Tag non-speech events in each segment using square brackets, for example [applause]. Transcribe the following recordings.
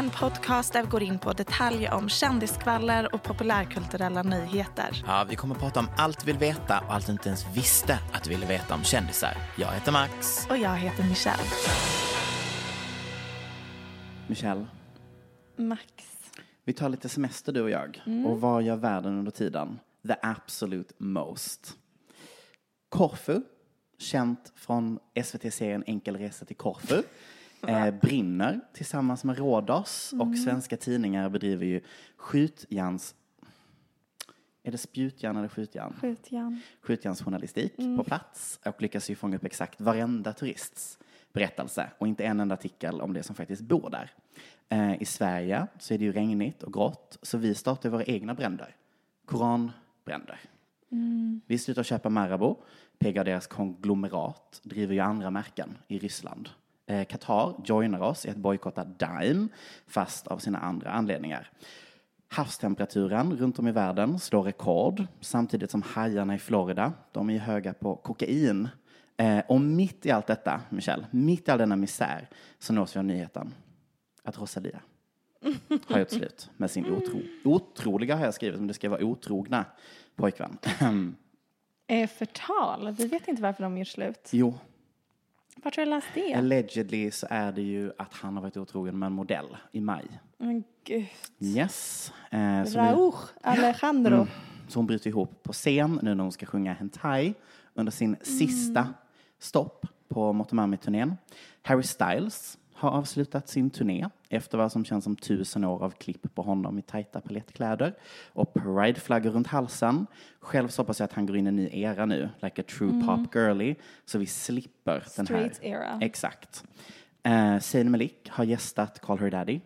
en podcast där vi går in på detaljer om kändiskvaller och populärkulturella nyheter. Ja, vi kommer att prata om allt vi vill veta och allt du inte ens visste att du ville veta om kändisar. Jag heter Max. Och jag heter Michelle. Michelle, Max. vi tar lite semester du och jag. Och vad gör världen under tiden? The absolute most. Korfu, känt från SVT-serien Enkel resa till Korfu, eh, brinner tillsammans med Rhodos och svenska tidningar bedriver ju skjutjärns... Är det spjutjärn eller skjutjärn? Skjutjärn. skjutjärnsjournalistik på plats och lyckas ju fånga upp exakt varenda turists berättelse och inte en enda artikel om det som faktiskt bor där. Eh, I Sverige så är det ju regnigt och grått så vi startar våra egna bränder. Koranbränder. Vi slutar köpa Marabou. PGA deras konglomerat driver ju andra märken i Ryssland. Eh, Qatar joinar oss i att bojkotta Daim, fast av sina andra anledningar. Havstemperaturen runt om i världen slår rekord samtidigt som hajarna i Florida, de är höga på kokain. Eh, och mitt i allt detta, Michelle, mitt i all denna misär så nås vi av nyheten att Rosalia har gjort slut med sin otro, otroliga, har jag skrivit, men det ska vara otrogna pojkvän. Är förtal. Vi vet inte varför de gör slut. jo, Vart har jag läst det? allegedly så är det ju att han har varit otrogen med en modell i maj. Men gud. Yes. Eh, Raúl Alejandro. Mm. så hon bryter ihop på scen nu när hon ska sjunga Hentai under sin sista stopp på Motomami-turnén. Harry Styles har avslutat sin turné efter vad som känns som tusen år av klipp på honom i tajta palettkläder och prideflaggor runt halsen. Själv så hoppas jag att han går in i en ny era nu, like a true pop girly, så vi slipper den här. Straight era. Exakt. Eh, Zayn Malik har gästat Call Her Daddy.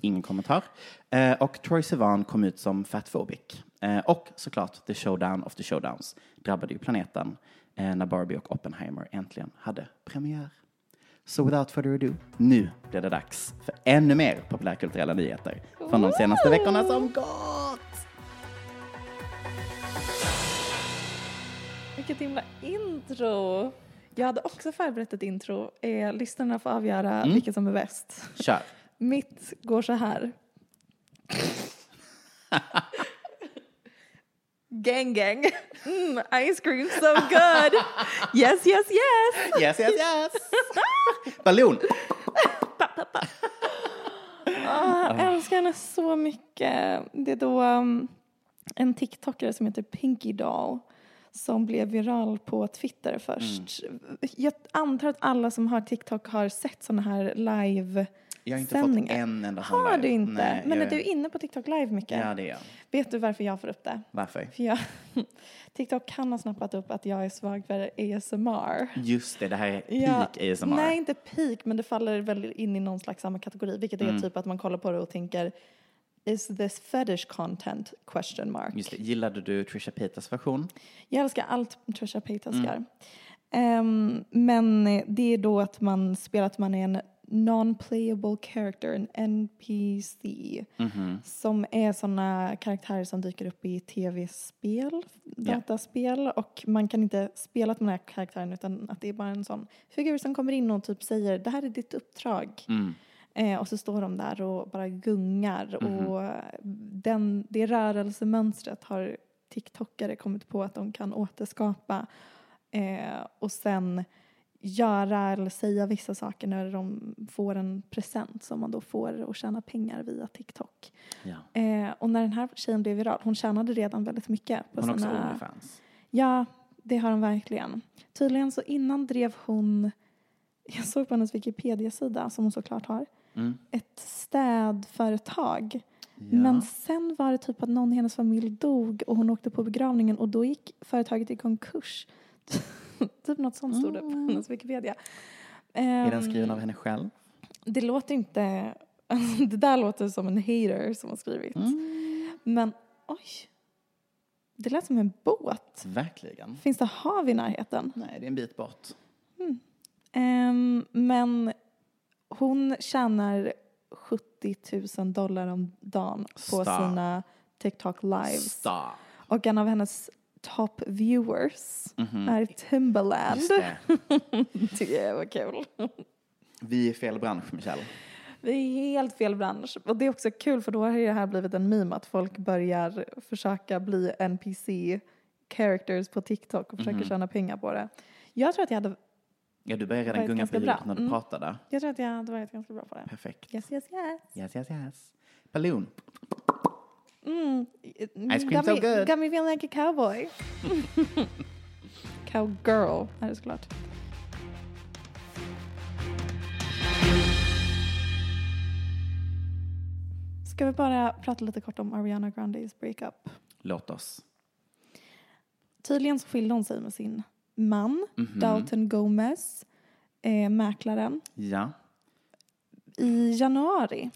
Ingen kommentar. Eh, och Troy Sivan kom ut som fatphobic. Eh, och såklart, the showdown of the showdowns drabbade ju planeten eh, när Barbie och Oppenheimer äntligen hade premiär. Så without further ado, nu blir det dags för ännu mer populärkulturella nyheter från de senaste veckorna som gått. Vilket himla intro. Jag hade också förberett ett intro. Eh, lyssnarna får avgöra vilket som är bäst. Kör. [laughs] Mitt går så här. [laughs] gang gang. Mm, ice cream so good. [laughs] Yes, yes, yes. Yes, yes, [laughs] yes. Ballon. Ah, jag älskar henne så mycket. Det är då um, en TikTokare som heter Pinky Doll som blev viral på Twitter först. Jag antar att alla som har TikTok har sett såna här live Jag har inte sändningar. fått en enda sån Har du inte? Nej, Men jag- är du inne på TikTok live mycket? Ja, det är jag. Vet du varför jag får upp det? Varför? För jag, [laughs] TikTok kan ha snappat upp att jag är svag för ASMR. Just det, det här är Ja, peak ASMR. Nej, inte peak, men det faller väl in i någon slags samma kategori, vilket Mm. är typ att man kollar på det och tänker Is this fetish content? Question mark. Just det. Gillade du Trisha Paytas version? Jag älskar allt Trisha Paytas Mm. gör. Ehm, men det är då att man spelar att man är en non-playable character, en NPC. Som är sådana karaktärer som dyker upp i tv-spel, dataspel. Och man kan inte spela med den här karaktären utan att det är bara en sån figur som kommer in och typ säger det här är ditt uppdrag. Eh, och så står de där och bara gungar. Och den, det rörelsemönstret har TikTokare kommit på att de kan återskapa. Eh, och sen göra eller säga vissa saker när de får en present som man då får och tjäna pengar via TikTok. Ja. Eh, och när den här tjejen blev viral, hon tjänade redan väldigt mycket på Hon har också. Onlyfans. Ja, det har hon verkligen. Tydligen så innan drev hon, jag såg på hennes Wikipedia-sida som hon såklart har, Mm. ett städföretag. Men sen var det typ att någon i hennes familj dog och hon åkte på begravningen och då gick företaget i konkurs. [laughs] typ något sånt stod det på hennes Wikipedia. Mm. Är den Ehm, skriven av henne själv? det låter inte, alltså, [laughs] det där låter som en hater som har skrivit. Mm. Men oj, det lät som en båt. Verkligen. Finns det hav i närheten? Nej, det är en bit bort. Ehm, men hon tjänar 70 000 dollar om dagen på Stop. sina TikTok lives. Stop. Och en av hennes top viewers är Timbaland. Just det. [laughs] Jag var kul. Vi är fel bransch, Michelle. Det är helt fel bransch. Och det är också kul för då har det här blivit en meme att folk börjar försöka bli NPC characters på TikTok och försöker tjäna pengar på det. Jag tror att jag hade, Ja, du började redan gunga på ljudet när du Mm. pratade. jag tror att jag hade varit ganska bra på det. Perfekt. Yes, yes, yes. Yes, yes, yes. Balloon. Mm. Ice cream so good. Got me feeling like a cowboy. [laughs] Cowgirl är det såklart. Ska vi bara prata lite kort om Ariana Grandes breakup? Låt oss. Tydligen så skilde hon sig med sin man, Mhm. Dalton Gomez, eh, mäklaren, Ja. i januari.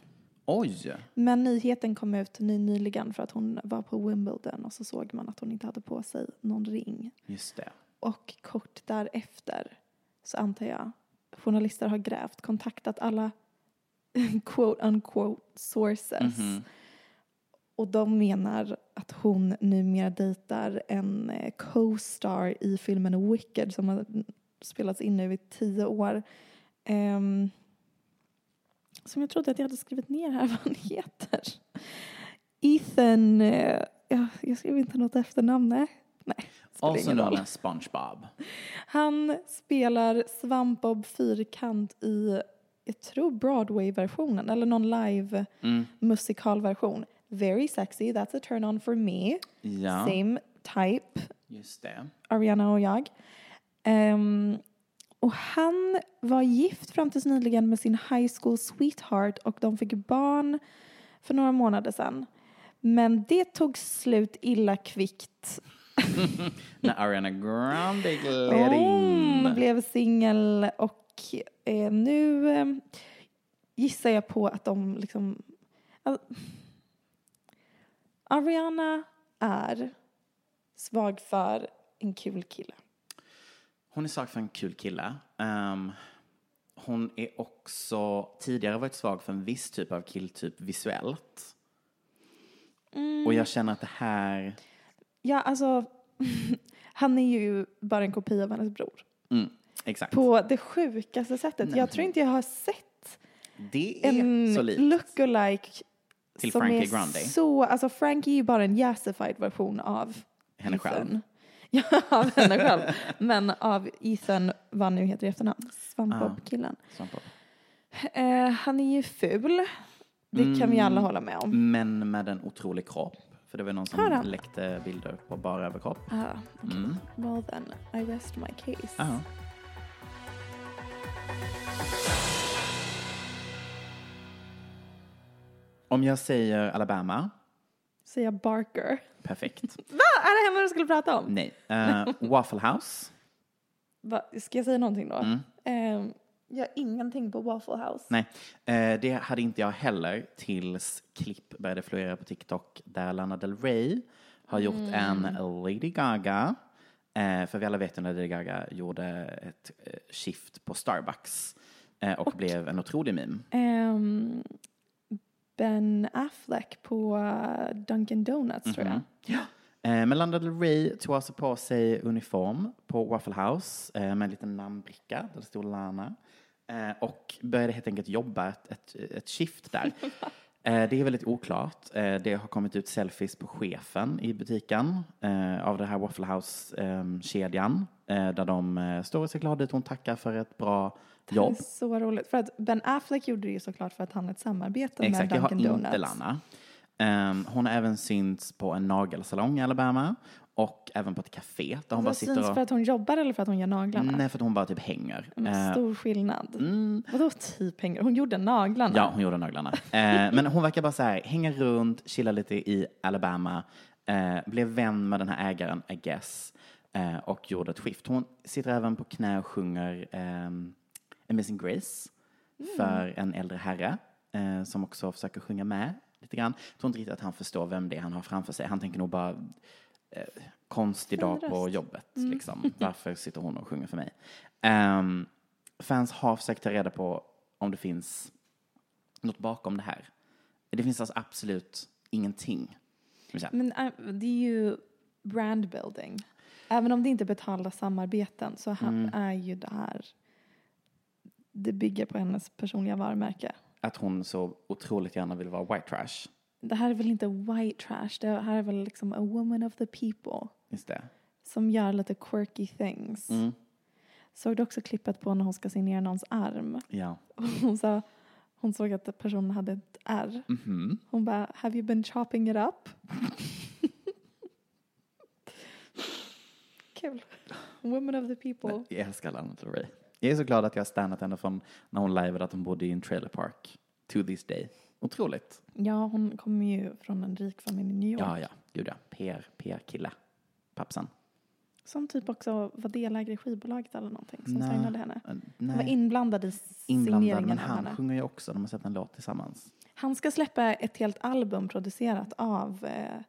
Oj. Men nyheten kom ut ny, nyligen för att hon var på Wimbledon och så såg man att hon inte hade på sig någon ring. Just det. Och kort därefter så antar jag journalister har grävt, kontaktat alla [laughs] quote unquote sources. Och de menar att hon numera dejtar en eh, co-star i filmen Wicked som har spelats in nu i tio år. Ehm, som jag trodde att jag hade skrivit ner här [laughs] vad han heter. Ethan, eh, ja, jag skrev inte något efternamn, nej. Nej, Also known as SpongeBob. Han spelar Svampbob Fyrkant i, jag tror Broadway-versionen, eller någon live Mm. musikalversion. Very sexy, that's a turn on for me. Ja. Same type, Just det. Ariana och jag. Ehm, och han var gift fram tills nyligen med sin high school sweetheart och de fick barn för några månader sedan. Men det tog slut illa kvickt [laughs] När Ariana Grande gled Hon in. blev singel och eh, nu eh, gissar jag på att de liksom... Al- Ariana är svag för en kul kille. Hon är svag för en kul kille. Ehm, hon är också tidigare varit svag för en viss typ av killtyp visuellt. Mm. Och jag känner att det här... Ja, alltså, [laughs] han är ju bara en kopia av hennes bror. Mm, exakt. På det sjukaste sättet. Jag tror inte jag har sett Det är en så likt. lookalike Till som Frankie är Grande. så, alltså Frankie är ju bara en jazzified version av Henne själv. Ja, [laughs] av henne själv. Men av Ethan, vad nu heter i efternamn, Svampbob-killen. SpongeBob. Eh, han är ju ful. Det kan vi alla Mm. hålla med om. Men med en otrolig kropp. För det var någon som han? läckte bilder på bara överkropp. Ah, okay. Mm. Well then, I rest my case. Ja. Om jag säger Alabama, Säger jag Barker. perfekt. Va? Är det henne du skulle prata om? Nej. Eh, Waffle House, Va? Ska jag säga någonting då? Mm. Eh, jag har ingenting på Waffle House. nej. Eh, det hade inte jag heller tills klipp började florera på TikTok där Lana Del Rey har gjort en Lady Gaga Eh, för vi alla vet ju när Lady Gaga gjorde ett eh, shift på Starbucks eh, och, blev en otrolig meme. Ehm, ben Affleck på eh, Dunkin' Donuts tror jag. Ja. Eh, men Lana Del Rey tog alltså på sig uniform på Waffle House eh, med en liten namnbricka där det stod Lana. Eh, och började helt enkelt jobba ett, ett, ett shift där. [laughs] Eh, det är väldigt oklart. Eh, det har kommit ut selfies på chefen i butiken eh, av det här Waffle House-kedjan. där de eh, står och ser glada ut. Hon tackar för ett bra Det är så roligt. För att Ben Affleck gjorde det ju såklart för att han har ett samarbete Exakt, med jag har Dunkin' Donuts. inte Lana. Ehm, hon har även synts på en nagelsalong i Alabama och även på ett café där hon bara sitter syns och... för att hon jobbar eller för att hon gör naglarna? Nej, för att hon bara typ hänger. Men Eh, Stor skillnad. mm, Vadå typ hänger? Hon gjorde naglarna. ja, hon gjorde naglarna. Eh, men hon verkar bara så här, hänga runt, chilla lite i Alabama, eh, blev vän med den här ägaren, I guess, eh, och gjorde ett skift. Hon sitter även på knä och sjunger ehm, Amazing Grace för en äldre herre eh, som också försöker sjunga med lite grann. Jag tror inte riktigt att han förstår vem det är han har framför sig. Han tänker nog bara eh, konstig Fin dag på jobbet. Liksom. Varför sitter hon och sjunger för mig? Ehm, fans har försökt ta reda på om det finns något bakom det här. Det finns alltså absolut ingenting. Men äh, det är ju brand building. Även om det inte betalda samarbeten så ha- Mm. är ju det här det bygger på hennes personliga varumärke. Att hon så otroligt gärna vill vara white trash. Det här är väl inte white trash, det här är väl liksom a woman of the people Just det. som gör lite quirky things. Mm. Såg du också klippet på när hon ska signera någons arm? Ja. [laughs] Hon sa, hon såg att personen hade ett R. Mhm. Hon bara, have you been chopping it up? [laughs] Kul. Woman of the people. Jag älskar Lana Del Rey. Jag är så glad att jag har stannat henne från när hon liveade att hon bodde i en trailer park. To this day. Otroligt. Ja, hon kommer ju från en rik familj i New York. Ja, ja. Gud ja. PR, PR-kille. Pappsan. Som typ också var delägare i skivbolaget eller någonting som Nej. signade henne. Eh, Han var Nej. inblandad i Inblandad, signeringen men av han henne. sjunger ju också. De har sett en låt tillsammans. Han ska släppa ett helt album producerat av eh,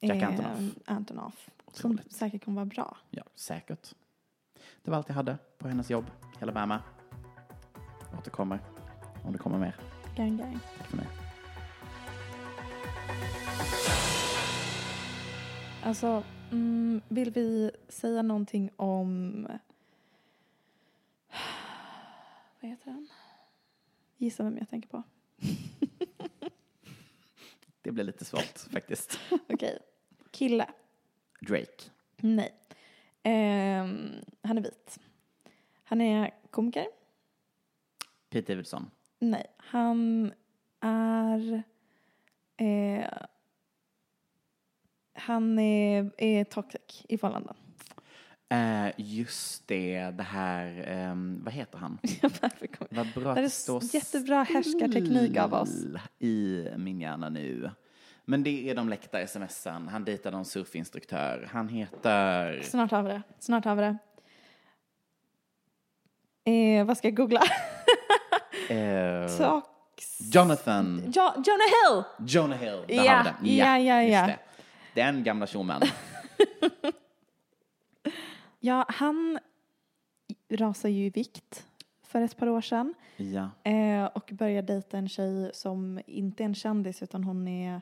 Jack eh, Antonoff. Antonoff. Som säkert kommer vara bra. Ja, säkert. Det var allt jag hade på hennes jobb i Alabama. Återkommer om det kommer mer. Gang, gang. Tack för mig. Alltså, mm, vill vi säga någonting om... Vad heter han? Gissa vem jag tänker på. Det blir lite svårt faktiskt. [laughs] Okej. Kille. Drake. Nej. Ehm, han är vit. Han är komiker. Pete Davidson. Nej. Han är... Eh, han är, är toxic i förhållanden. Eh, just det, det här, ehm, vad heter han? [laughs] Vad bra Det är jättebra härskarteknik av oss. i min hjärna nu. Men det är de läckta smsen. Han dejtade en surfinstruktör. Han heter... Snart har vi det. Snart har vi det. Eh, vad ska jag googla? eh, [laughs] Tox... Jonathan. Jo, Jonah Hill! Jonah Hill. Där Ja, har vi den. ja, ja, ja. det. Den gamla tjommen. [laughs] Ja, han rasade ju i vikt för ett par år sedan. ja. Eh, och började dejta en tjej som inte är en kändis utan hon är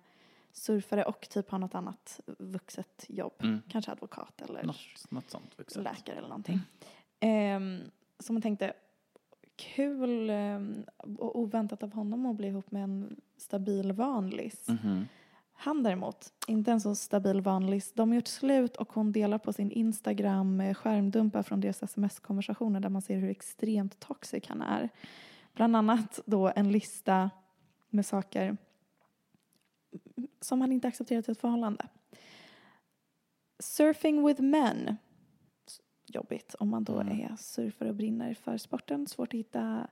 surfare och typ har något annat vuxet jobb. Mm. Kanske advokat eller Något, något sånt vuxet. läkare eller någonting. Ehm, så man tänkte, kul ehm, och oväntat av honom att bli ihop med en stabil vanlis. Mhm. Han däremot, inte en så stabil vanlis. De har gjort slut och hon delar på sin Instagram eh, skärmdumpar från deras sms-konversationer där man ser hur extremt toxic han är. Bland annat då en lista med saker som han inte accepterat i ett förhållande. Surfing with men. Jobbigt om man då Mm. är surfare och brinner för sporten. Svårt att hitta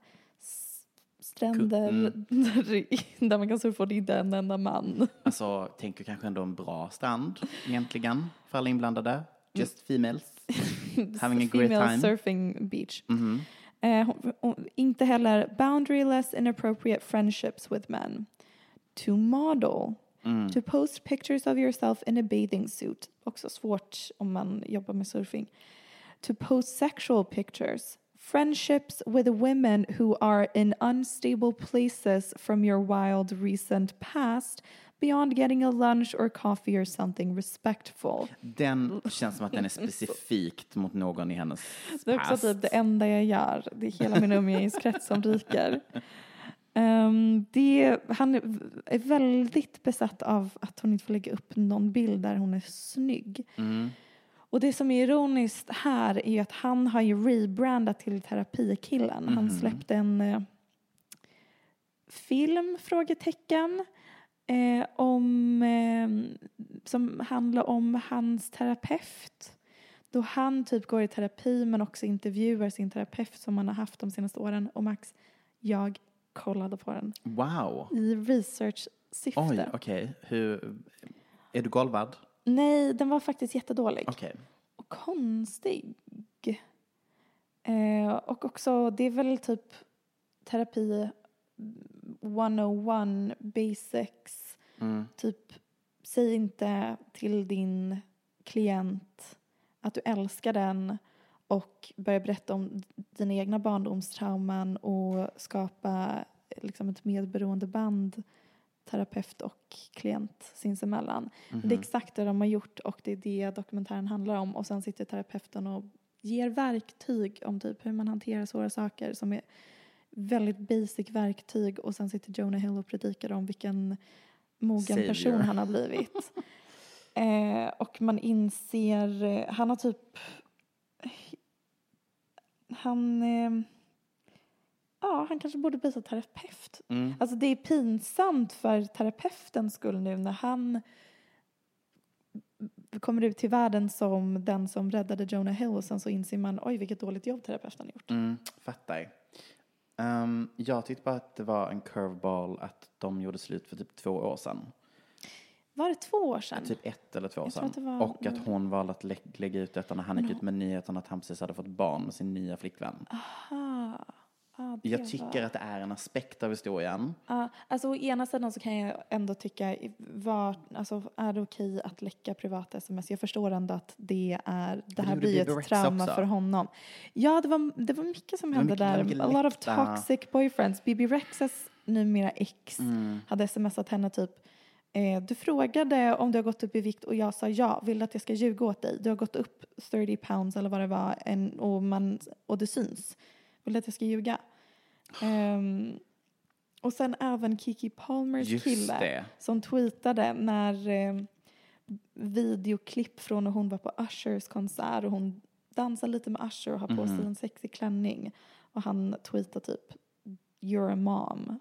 stränder Mm. [laughs] där, man kan surfa och det inte är en enda man. [laughs] Alltså, tänker kanske ändå en bra strand egentligen för alla inblandade. Just females. [laughs] Having a great time. surfing beach. Mhm. Eh, hon, hon, inte heller boundaryless inappropriate friendships with men. To model To post pictures of yourself in a bathing suit. Också svårt om man jobbar med surfing. To post sexual pictures. Friendships with women who are in unstable places from your wild recent past beyond getting a lunch or coffee or something respectful. Den känns som att den är specifikt mot någon i hennes Det är också past. typ det enda jag gör. Det är hela min umgängeskrets som ryker. Ehm, det, han är väldigt besatt av att hon inte får lägga upp någon bild där hon är snygg. Mm. Och det som är ironiskt här är ju att han har ju rebrandat till terapikillen. Han släppte en eh, film, frågetecken, eh, om, eh, som handlar om hans terapeut. Då han typ går i terapi men också intervjuar sin terapeut som han har haft de senaste åren. Och Max, jag kollade på den Wow. i research-syfte. Oj, okej. Hur... Är du golvad? Nej, den var faktiskt jättedålig. Okej. och konstig. Eh, och också, det är väl typ terapi 101 basics. Mm. Typ, säg inte till din klient att du älskar den och börja berätta om dina egna barndomstrauman och skapa liksom ett medberoende band terapeut och klient sinsemellan. Det är exakt det de har gjort och det är det dokumentären handlar om och sen sitter terapeuten och ger verktyg om typ hur man hanterar svåra saker som är väldigt basic verktyg och sen sitter Jonah Hill och predikar om vilken mogen Savior. person han har blivit. [laughs] eh, och man inser, eh, han har typ, han, eh, ja han kanske borde byta terapeut. Mm. Alltså det är pinsamt för terapeutens skull nu när han kommer ut till världen som den som räddade Jonah Hill och sen så inser man oj vilket dåligt jobb terapeuten har gjort. Mm, fattar. Um, jag tyckte bara att det var en curveball att de gjorde slut för typ två år sedan. Var det två år sedan? Typ ett eller två år sedan. att var- Och att hon valde att lä- lägga ut detta när han gick ut med nyheten att han precis hade fått barn med sin nya flickvän. Aha. Ah, Jag tycker var... att det är en aspekt av historien. Ja, alltså å ena sidan så kan jag ändå tycka, var, alltså är det okej att läcka privata sms? Jag förstår ändå att det är, det här blir ett trauma också. för honom. Ja, det var, det var mycket som hände mycket- där. mycket A lot of toxic boyfriends. Bibi Rexes numera ex Mm. hade smsat henne typ eh, du frågade om du har gått upp i vikt och jag sa ja. Vill du att jag ska ljuga åt dig? Du har gått upp 30 pounds eller vad det var en, och, man, och det syns. Vill du att jag ska ljuga? Ehm, och sen även Kiki Palmers Just kille det. som tweetade när eh, videoklipp från när hon var på Ushers konsert och hon dansar lite med Usher och har på sig en sexig klänning. Och han tweetar typ You're a mom.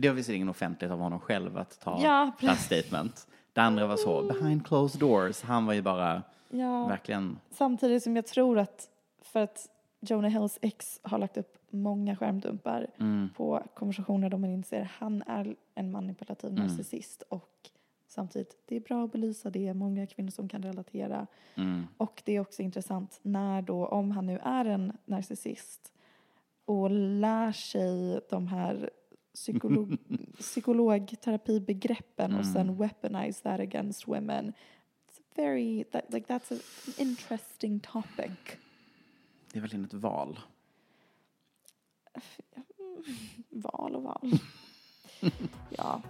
Det var visserligen offentligt av honom själv att ta Ja, [laughs] här statement. Det andra var så, behind closed doors. Han var ju bara Ja. verkligen, Samtidigt som jag tror att för att Jonah Hills ex har lagt upp många skärmdumpar Mm. på konversationer där man inser han är en manipulativ Mm. narcissist och samtidigt det är bra att belysa det, många kvinnor som kan relatera mm, och det är också intressant när då om han nu är en narcissist och lär sig de här psykolog, [laughs] psykologterapibegreppen och sen weaponize that against women. It's very, that, like that's an interesting topic. det är väl ett val. [laughs] Val och val. [laughs] ja.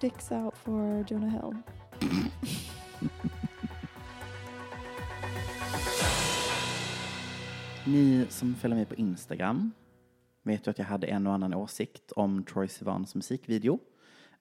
Dicks out for Jonah Hill. Ni som följer mig på Instagram vet ju att jag hade en och annan åsikt om Troy Sivans musikvideo.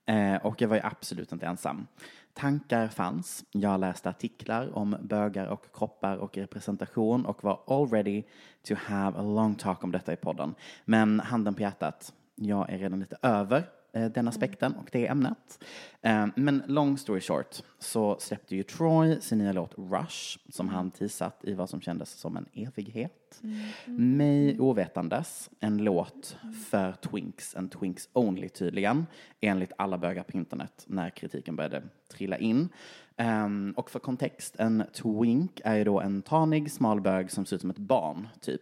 Eh, och jag var ju absolut inte ensam. Tankar fanns. Jag läste artiklar om bögar och kroppar och representation och var all ready to have a long talk om detta i podden. Men handen på hjärtat, jag är redan lite över den aspekten och det ämnet. Eh, men long story short så släppte ju Troy sin nya låt Rush som han teasat i vad som kändes som en evighet. Mig ovetandes en låt för Twinks, en Twinks only tydligen, enligt alla bögar på internet när kritiken började trilla in. Ehm, och för kontext, en twink är ju då en tanig smal bög som ser ut som ett barn, typ.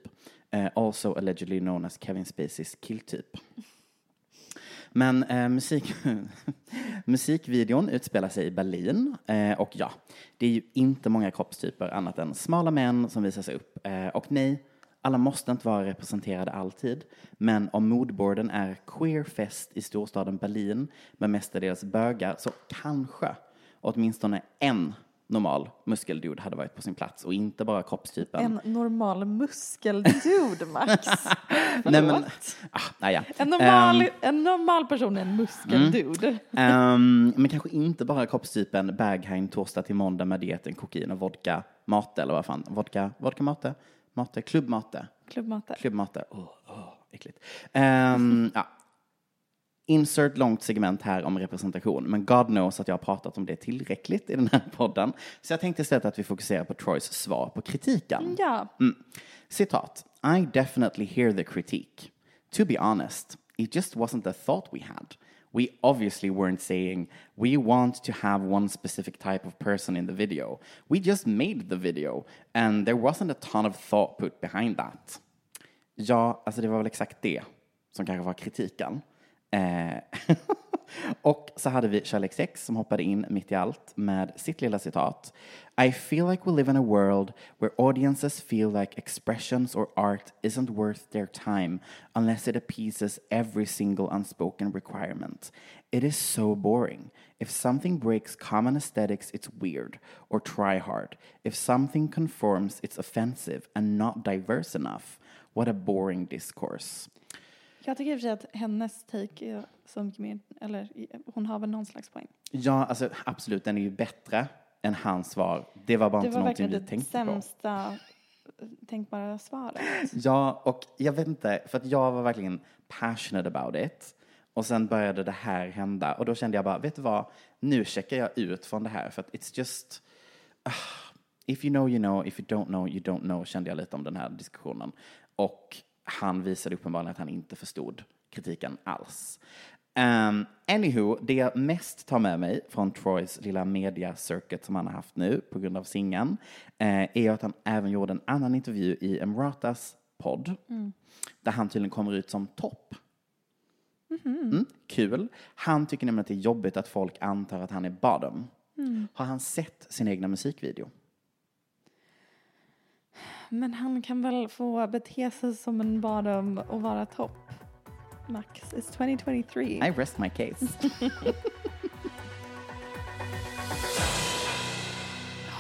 Eh, also allegedly known as Kevin Spaceys killtyp. Men eh, musik, [laughs] Musikvideon utspelar sig i Berlin eh, och ja, det är ju inte många kroppstyper annat än smala män som visas upp. Eh, och nej, alla måste inte vara representerade alltid, men om moodboarden är queerfest i storstaden Berlin med mestadels bögar så kanske åtminstone en normal muskeldude hade varit på sin plats och inte bara kroppstypen. En normal muskeldude, Max. [laughs] Nej, men, ah, nej, ja. En normal, Ehm, en normal person är en muskeldude. ehm, men kanske inte bara kroppstypen Bagheim torsdag till måndag med dieten kokain och vodka mate eller vad fan, vodka, vodka mate, mate, klubbmate, Klubbmatte. klubbmate, åh, åh, äckligt. Ehm, ja. Insert långt segment här om representation, men God knows att jag har pratat om det tillräckligt i den här podden. Så jag tänkte istället att vi fokuserar på Troys svar på kritiken. Ja. Mm. Citat. I definitely hear the critique. To be honest, it just wasn't a thought we had. We obviously weren't saying we want to have one specific type of person in the video. We just made the video and there wasn't a ton of thought put behind that. Ja, alltså det var väl exakt det som kanske var kritiken. Eh, [laughs] och så hade vi Kärlek 6 som hoppade in mitt i allt med sitt lilla citat. I feel like we live in a world where audiences feel like expressions or art isn't worth their time unless it appeases every single unspoken requirement. It is so boring. If something breaks common aesthetics, it's weird or try hard. If something conforms, it's offensive and not diverse enough. What a boring discourse. Jag tycker i och för sig att hennes take är så mycket mer, eller hon har väl någon slags poäng. Ja, alltså absolut, den är ju bättre än hans svar. Det var bara Det inte var någonting verkligen vi det tänkte på. sämsta eh, tänkbara svaret. Ja, och jag vet inte, för att jag var verkligen passionate about it. Och sen började det här hända och då kände jag bara, vet du vad, nu checkar jag ut från det här för att it's just, ah, if you know you know, if you don't know you don't know, kände jag lite om den här diskussionen. Och han visade uppenbarligen att han inte förstod kritiken alls. Um, anywho, det jag mest tar med mig från Troys lilla media circuit som han har haft nu på grund av singeln eh, är att han även gjorde en annan intervju i Emratas podd där han tydligen kommer ut som topp. Mm, kul. Han tycker nämligen att det är jobbigt att folk antar att han är bottom. Har han sett sin egna musikvideo? Men han kan väl få bete sig som en bottom och vara topp. Max, it's 2023. I rest my case. [laughs]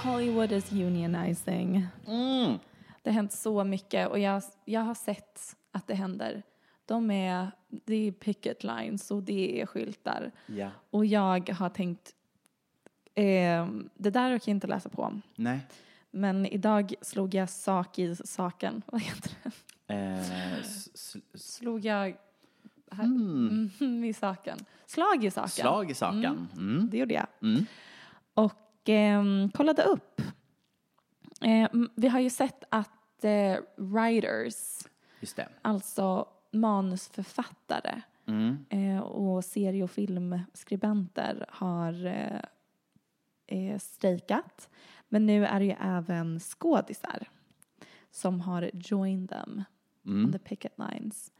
Hollywood is unionizing. Mm. Det har hänt så mycket och jag, jag har sett att det händer. De är, det är picket lines och det är skyltar. Ja. Och jag har tänkt, eh, det där kan jag inte läsa på. Nej. Men idag slog jag sak i saken. [laughs] Vad heter det? Eh, Slog jag här, mm. i saken. Slag i saken. slag i saken. Mm. Det gjorde jag. Mm. Och ehm, kollade upp. Eh, vi har ju sett att eh, writers, alltså manusförfattare Mm. eh, och serie och filmskribenter har eh, eh, strejkat. Men nu är det ju även skådisar som har joined them on the picket lines.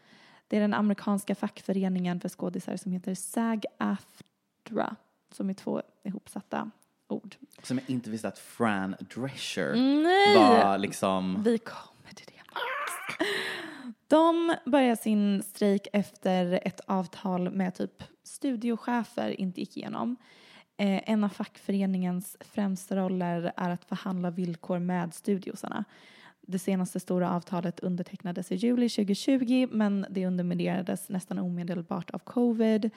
Det är den amerikanska fackföreningen för skådisar som heter SAG-AFTRA som är två ihopsatta ord. Som jag inte visste att Fran Drescher Nej! var liksom... Vi kommer till det. De börjar sin strejk efter ett avtal med typ studiochefer inte gick igenom. Eh, en av fackföreningens främsta roller är att förhandla villkor med studiosarna. Det senaste stora avtalet undertecknades i juli 2020 men det underminerades nästan omedelbart av covid.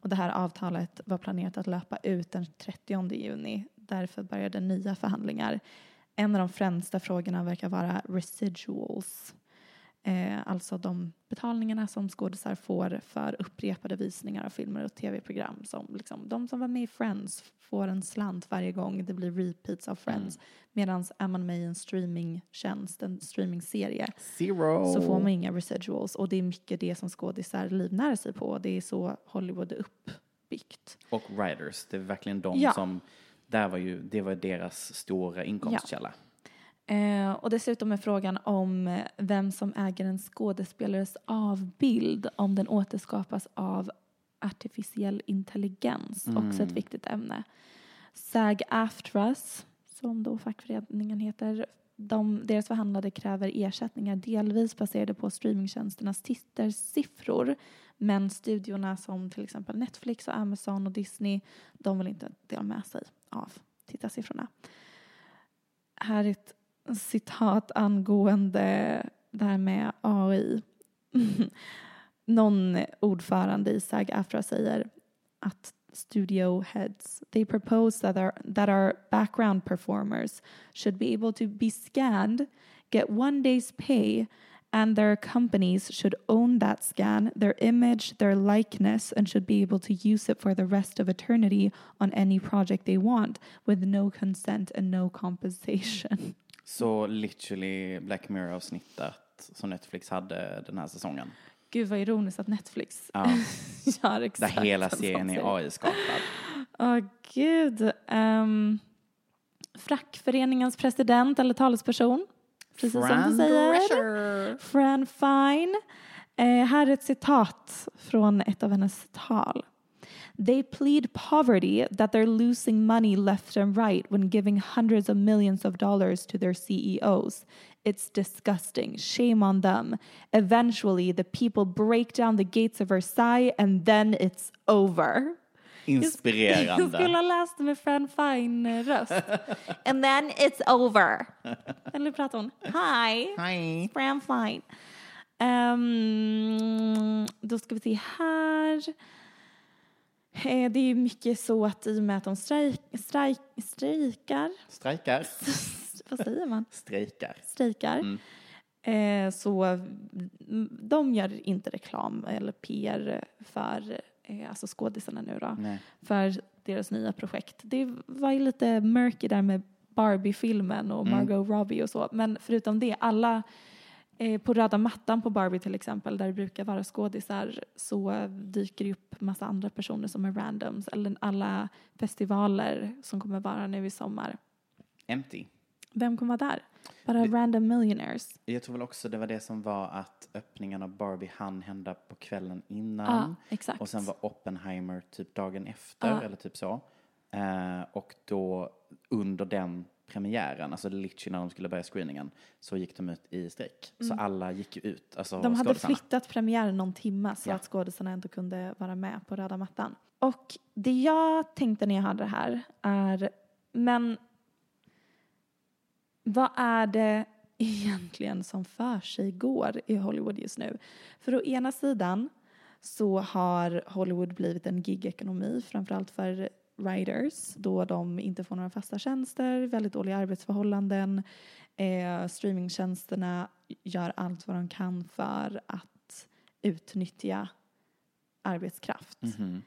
Och det här avtalet var planerat att löpa ut den 30 juni. Därför började nya förhandlingar. En av de främsta frågorna verkar vara residuals. Eh, alltså de betalningarna som skådisar får för upprepade visningar av filmer och tv-program. Som liksom, de som var med i Friends får en slant varje gång det blir repeats av Friends. Medan är man med i en streamingtjänst, en streamingserie, Zero. så får man inga residuals. Och det är mycket det som skådisar livnär sig på. Det är så Hollywood är uppbyggt. Och writers, det är verkligen de Ja. som... Där var ju, det var deras stora inkomstkälla. Eh, och dessutom är frågan om eh, vem som äger en skådespelares avbild om den återskapas av artificiell intelligens, Mm. också ett viktigt ämne. SAG-AFTRAS, som då fackföreningen heter, de, deras förhandlare kräver ersättningar delvis baserade på streamingtjänsternas tittarsiffror. Men studiorna som till exempel Netflix och Amazon och Disney, de vill inte dela med sig av tittarsiffrorna. Här är ett citat angående det här med AI. Någon ordförande i SAG-AFTRA säger att studio heads they propose that our, that our background performers should be able to be scanned, get one day's pay, and their companies should own that scan, their image, their likeness, and should be able to use it for the rest of eternity on any project they want with no consent and no compensation. Så literally Black Mirror-avsnittet som Netflix hade den här säsongen. Gud vad ironiskt att Netflix Ja. [laughs] gör Där exakt hela en sån serien är. AI-skapad. Åh gud. Um, Frackföreningens president eller talesperson. Precis som Fran du säger. Drescher. Fran Fine. Eh, här är ett citat från ett av hennes tal. They plead poverty that they're losing money left and right when giving hundreds of millions of dollars to their CEOs. It's disgusting. Shame on them. Eventually, the people break down the gates of Versailles and then it's over. Jag Inspirerande. skulle ha läst det med Fran Fine-röst. [laughs] And then it's over. [laughs] Eller pratar hon? Hi. Hi. Fran Fine. Ehm, då ska vi se här. Eh, Det är mycket så att i och med att de strejk, strejk, strejkar, Strejkar. [laughs] vad säger man? Strejkar. Strejkar. Mm. Eh, så mm, de gör inte reklam eller PR för eh, alltså skådisarna nu då. Nej. För deras nya projekt. Det var ju lite murky där med Barbie-filmen och Mm. Margot Robbie och så. Men förutom det, alla på röda mattan på Barbie till exempel, där det brukar vara skådisar, så dyker det upp massa andra personer som är randoms. Eller alla festivaler som kommer vara nu i sommar. Empty. Vem kommer vara där? Bara random millionaires. Jag tror väl också det var det som var att öppningen av Barbie hann hända på kvällen innan. Ja, exakt. Och sen var Oppenheimer typ dagen efter Ja. eller typ så. Eh, och då under den premiären, alltså literally när de skulle börja screeningen, så gick de ut i strejk. Så alla gick ju ut, alltså Mm. De hade flyttat premiären någon timme så Ja. att skådisarna ändå kunde vara med på röda mattan. Och det jag tänkte när jag hade det här är, men vad är det egentligen som för sig går i Hollywood just nu? För å ena sidan så har Hollywood blivit en gigekonomi, framförallt för writers, då de inte får några fasta tjänster, väldigt dåliga arbetsförhållanden. Eh, streamingtjänsterna gör allt vad de kan för att utnyttja arbetskraft. Mhm.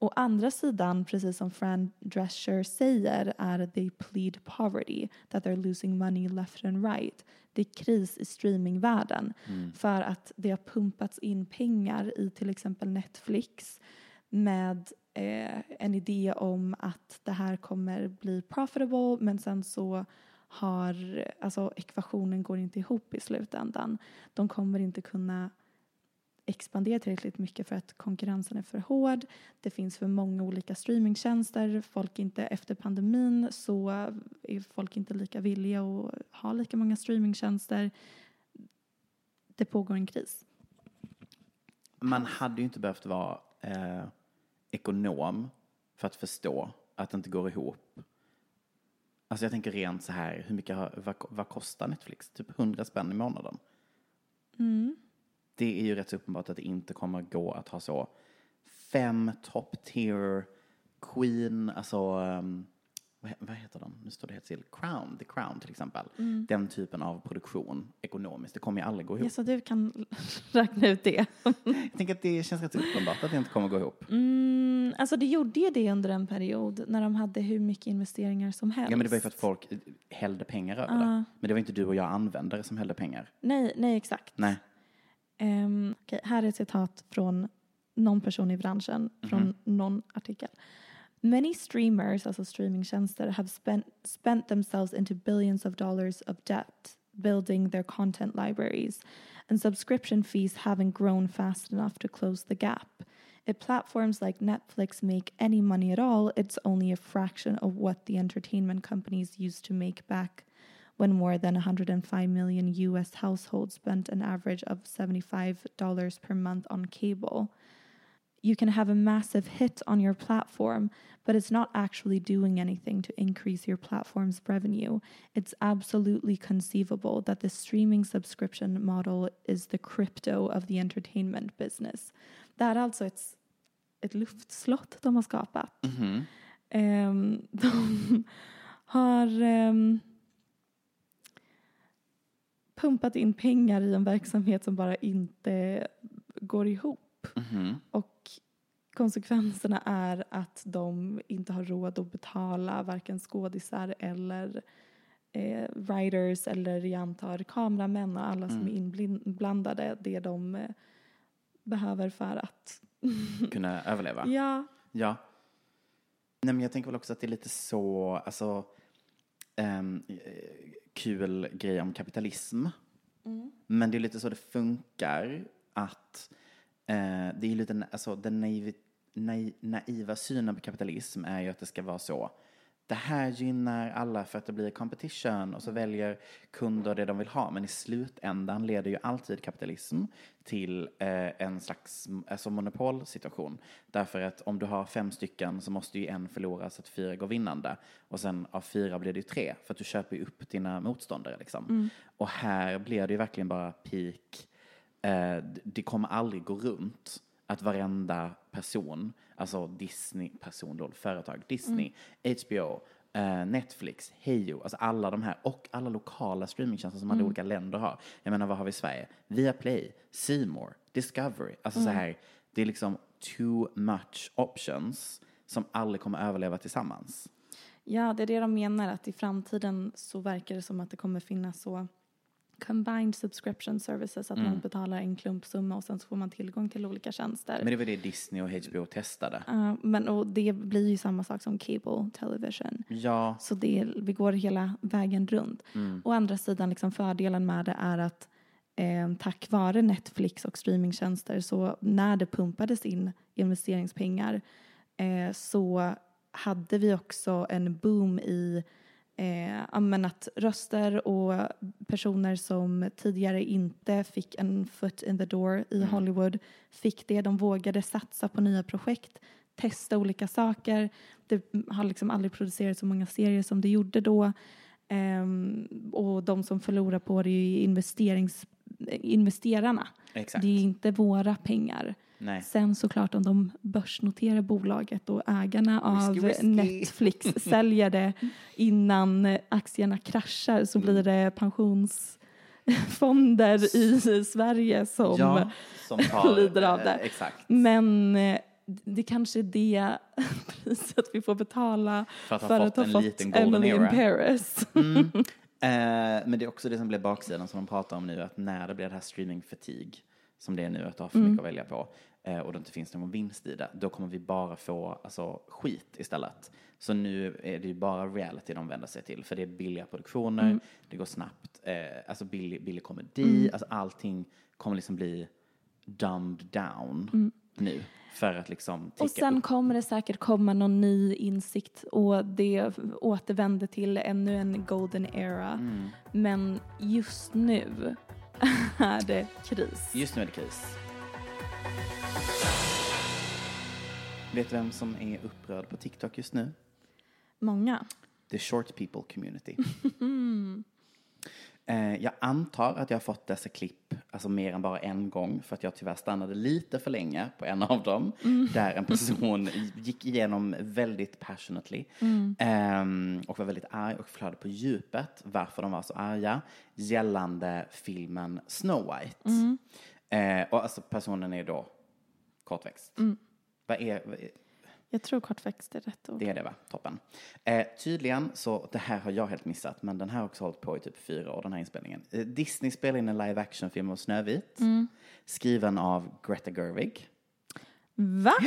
Å andra sidan, precis som Fran Drescher säger, är they plead poverty, that they're losing money left and right. Det är kris i streamingvärlden för att det har pumpats in pengar i till exempel Netflix med eh, en idé om att det här kommer bli profitable men sen så har, alltså ekvationen går inte ihop i slutändan. De kommer inte kunna expandera tillräckligt mycket för att konkurrensen är för hård. Det finns för många olika streamingtjänster. Folk inte, efter pandemin så är folk inte lika villiga att ha lika många streamingtjänster. Det pågår en kris. Man hade ju inte behövt vara eh, ekonom för att förstå att det inte går ihop. Alltså jag tänker rent så här, hur mycket vad, vad kostar Netflix? Typ 100 spänn i månaden. Det är ju rätt så uppenbart att det inte kommer gå att ha så fem top tier Queen, alltså um, vad, he- vad heter de? Nu står det helt still. Crown, The Crown till exempel. Den typen av produktion ekonomiskt, det kommer ju aldrig gå ihop. Ja, så du kan [laughs] räkna ut det. Jag tänker att det känns rätt så uppenbart att det inte kommer gå ihop. Mm, alltså det gjorde ju det under en period när de hade hur mycket investeringar som helst. Ja men det var ju för att folk hällde pengar över det. Men det var inte du och jag användare som hällde pengar. Nej, nej exakt. Nej. Um, okej, här är ett citat från någon person i branschen, från någon artikel. Many streamers, alltså streamingtjänster, have spent, spent themselves into billions of dollars of debt building their content libraries, and subscription fees haven't grown fast enough to close the gap. If platforms like Netflix make any money at all, it's only a fraction of what the entertainment companies used to make back when more than 105 million US households spent an average of $75 per month on cable. You can have a massive hit on your platform, but it's not actually doing anything to increase your platform's revenue. It's absolutely conceivable that the streaming subscription model is the crypto of the entertainment business. Är alltså ett, ett luftslott de har skapat. Ehm, [laughs] de har ehm, pumpat in pengar i en verksamhet som bara inte går ihop. Och konsekvenserna är att de inte har råd att betala varken skådisar eller eh, writers eller jag antar kameramän och alla som är inblandade det de eh, behöver för att [laughs] Kunna överleva. ja, Ja. Nej, men jag tänker väl också att det är lite så, alltså, eh, kul grej om kapitalism. Men det är lite så det funkar, att eh, det är lite, alltså den naiv, nai, naiva synen på kapitalism är ju att det ska vara så. Det här gynnar alla för att det blir competition och så väljer kunder det de vill ha. Men i slutändan leder ju alltid kapitalism till eh, en slags alltså monopolsituation. Därför att om du har fem stycken så måste ju en förlora så att fyra går vinnande. Och sen av fyra blir det ju tre för att du köper ju upp dina motståndare liksom. Och här blir det ju verkligen bara peak eh, det kommer aldrig gå runt att varenda person, alltså Disney, person då, företag, Disney, HBO, eh, Netflix, Hejo, alltså alla de här och alla lokala streamingtjänster som alla olika länder har. Jag menar, vad har vi i Sverige? Viaplay, More, Discovery, alltså så här, det är liksom too much options som aldrig kommer överleva tillsammans. Ja, det är det de menar att i framtiden så verkar det som att det kommer finnas så combined subscription services att man betalar en klumpsumma och sen så får man tillgång till olika tjänster. Men det var det Disney och HBO testade. Uh, men och det blir ju samma sak som cable television. Ja, Så det, vi går hela vägen runt. Å andra sidan, liksom fördelen med det är att eh, tack vare Netflix och streamingtjänster så när det pumpades in investeringspengar eh, så hade vi också en boom i eh, men att röster och personer som tidigare inte fick en foot in the door i Hollywood fick det. De vågade satsa på nya projekt, testa olika saker. Det har liksom aldrig producerats så många serier som det gjorde då. Ehm, och de som förlorar på det är ju investerings, investerarna. Exakt. Det är inte våra pengar. Nej. Sen såklart om de börsnoterar bolaget och ägarna av Whisky, whisky. Netflix [laughs] säljer det innan aktierna kraschar så blir det pensionsfonder i Sverige som ja som tar, lider av eh, det. Exakt. Men eh, det kanske är det [laughs] priset vi får betala För att ha för fått att ha en fått Emily in. Paris. [laughs] Eh, men det är också det som blir baksidan som de pratar om nu, att när det blir det här streaming fatigue, som det är nu, att du har för mycket att välja på, eh, och det inte finns någon vinst i det, då kommer vi bara få alltså, skit istället. Så nu är det ju bara reality de vänder sig till, för det är billiga produktioner, det går snabbt, eh, alltså billig, billig komedi, alltså allting kommer liksom bli dumbed down nu, för att liksom Och sen upp. kommer det säkert komma någon ny insikt och det återvänder till ännu en golden era. Mm. Men just nu [laughs] är det kris. Just nu är det kris. Vet du vem som är upprörd på TikTok just nu? Många. The short people community. [laughs] Eh, jag antar att jag har fått dessa klipp alltså mer än bara en gång för att jag tyvärr stannade lite för länge på en av dem där en person [laughs] gick igenom väldigt passionately ehm, och var väldigt arg och förklarade på djupet varför de var så arga gällande filmen Snow White. Eh, och alltså personen är då kortväxt. Vad är, vad är Jag tror kortväxt är rätt ord. det är det va? Toppen. Eh, tydligen, så det här har jag helt missat, men den här har också hållit på i typ fyra år, den här inspelningen. Eh, Disney spelar in en live action-film av Snövit, skriven av Greta Gerwig. Va? [gasps]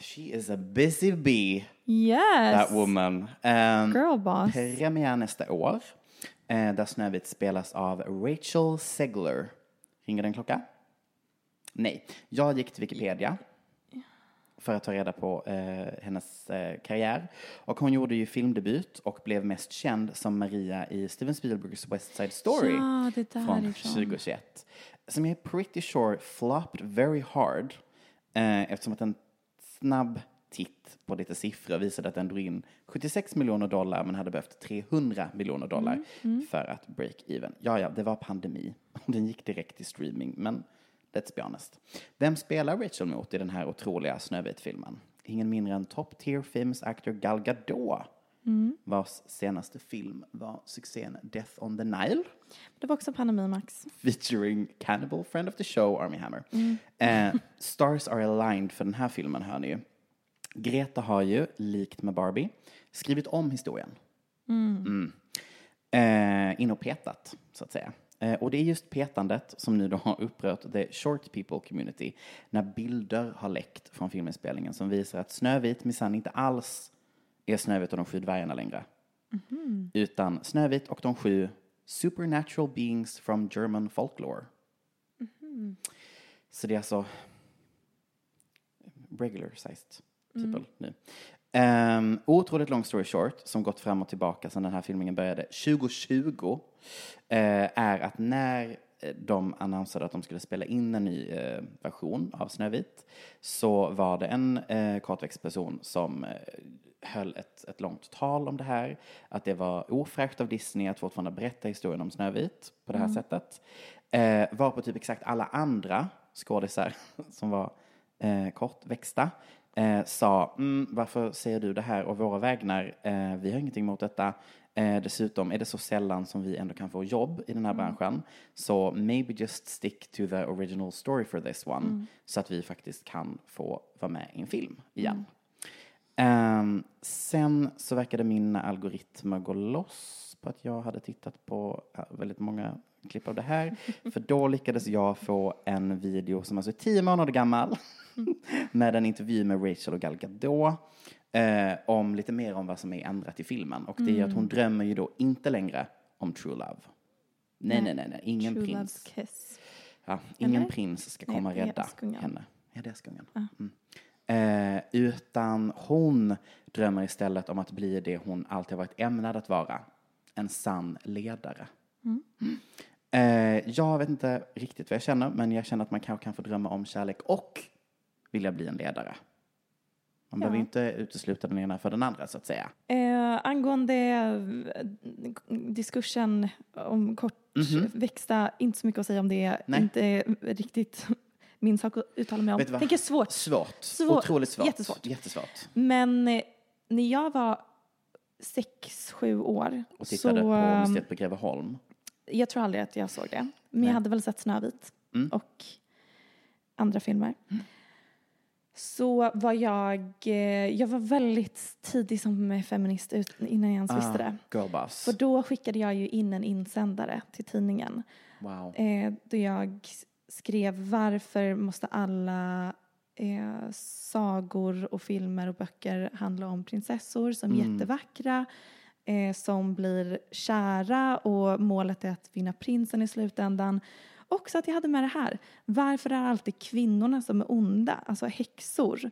She is a busy bee, Yes! that woman. Um, Girl boss. Premiär nästa år, eh, där Snövit spelas av Rachel Segler. Ringer den klocka? Nej. Jag gick till Wikipedia för att ta reda på eh, hennes eh, karriär. Och hon gjorde ju filmdebut och blev mest känd som Maria i Steven Spielbergs West Side Story Ja, det är från därifrån. 2021. Som jag är pretty sure flopped very hard eh, eftersom att en snabb titt på lite siffror visade att den drog in 76 miljoner dollar men hade behövt 300 miljoner dollar för att break even. Ja, ja, det var pandemi. [laughs] Den gick direkt till streaming, men let's be honest. Vem spelar Rachel mot i den här otroliga Snövit-filmen? Ingen mindre än top tier famous actor Gal Gadot. Vars senaste film var succén Death on the Nile Det var också pandemi, Max. featuring Cannibal, friend of the show, Army Hammer. Eh, stars are aligned för den här filmen, hör ni ju. Greta har ju, likt med Barbie, skrivit om historien. Mm. Eh, in och petat, så att säga. Eh, och det är just petandet som nu då har upprört the short people community när bilder har läckt från filminspelningen som visar att Snövit minsann inte alls är Snövit och de sju dvärgarna längre. Utan Snövit och de sju supernatural beings from German folklore. Så det är alltså regular sized people nu. Um, otroligt long story short, som gått fram och tillbaka sedan den här filmningen började. 2020, eh, är att när eh, de annonserade att de skulle spela in en ny eh, version av Snövit så var det en eh, kortväxt person som eh, höll ett, ett långt tal om det här, att det var ofräscht av Disney att fortfarande berätta historien om Snövit på det här sättet. Eh, var på typ exakt alla andra skådisar [laughs] som var eh, kortväxta eh, sa mm, varför säger du det här och våra vägnar? Eh, vi har ingenting emot detta. Eh, dessutom är det så sällan som vi ändå kan få jobb i den här branschen. Så maybe just stick to the original story for this one. Så att vi faktiskt kan få vara med i en film igen. Ehm, sen så verkade mina algoritmer gå loss på att jag hade tittat på ja, väldigt många klipp av det här. För då lyckades jag få en video som alltså är tio månader gammal [laughs] med en intervju med Rachel och Gal Gadot eh, om lite mer om vad som är ändrat i filmen. Och det är att hon drömmer ju då inte längre om true love. Nej, nej, nej, nej. ingen True prins. Love's kiss. Ja, ingen Eller? prins ska Nej, komma det är rädda henne. Ja, det är Hästkungan. Mm. Eh, utan hon drömmer istället om att bli det hon alltid har varit ämnad att vara. En sann ledare. Mm. Eh, jag vet inte riktigt vad jag känner, men jag känner att man kanske kan få drömma om kärlek och vilja bli en ledare. Man behöver inte utesluta den ena för den andra, så att säga. Eh, angående eh, diskursen om kortväxta, inte så mycket att säga om det. Mhm. Nej. Inte riktigt [laughs] min sak att uttala mig om. Vet? Tänker svårt. Svårt. Svår- Otroligt svårt. jättesvårt. Jättesvårt. Men eh, när jag var sex, sju år Och tittade så... på ehm, Mysteriet på Greveholm. Jag tror aldrig att jag såg det. Men jag hade väl sett Snövit Mm. och andra filmer. Så var jag, eh, jag var väldigt tidig som feminist ut, innan jag ens visste det. Girlboss. För då skickade jag ju in en insändare till tidningen. Wow. Eh, då jag skrev varför måste alla eh, sagor och filmer och böcker handla om prinsessor som är jättevackra, eh, som blir kära och målet är att vinna prinsen i slutändan. Också att jag hade med det här. Varför är det alltid kvinnorna som är onda, alltså häxor?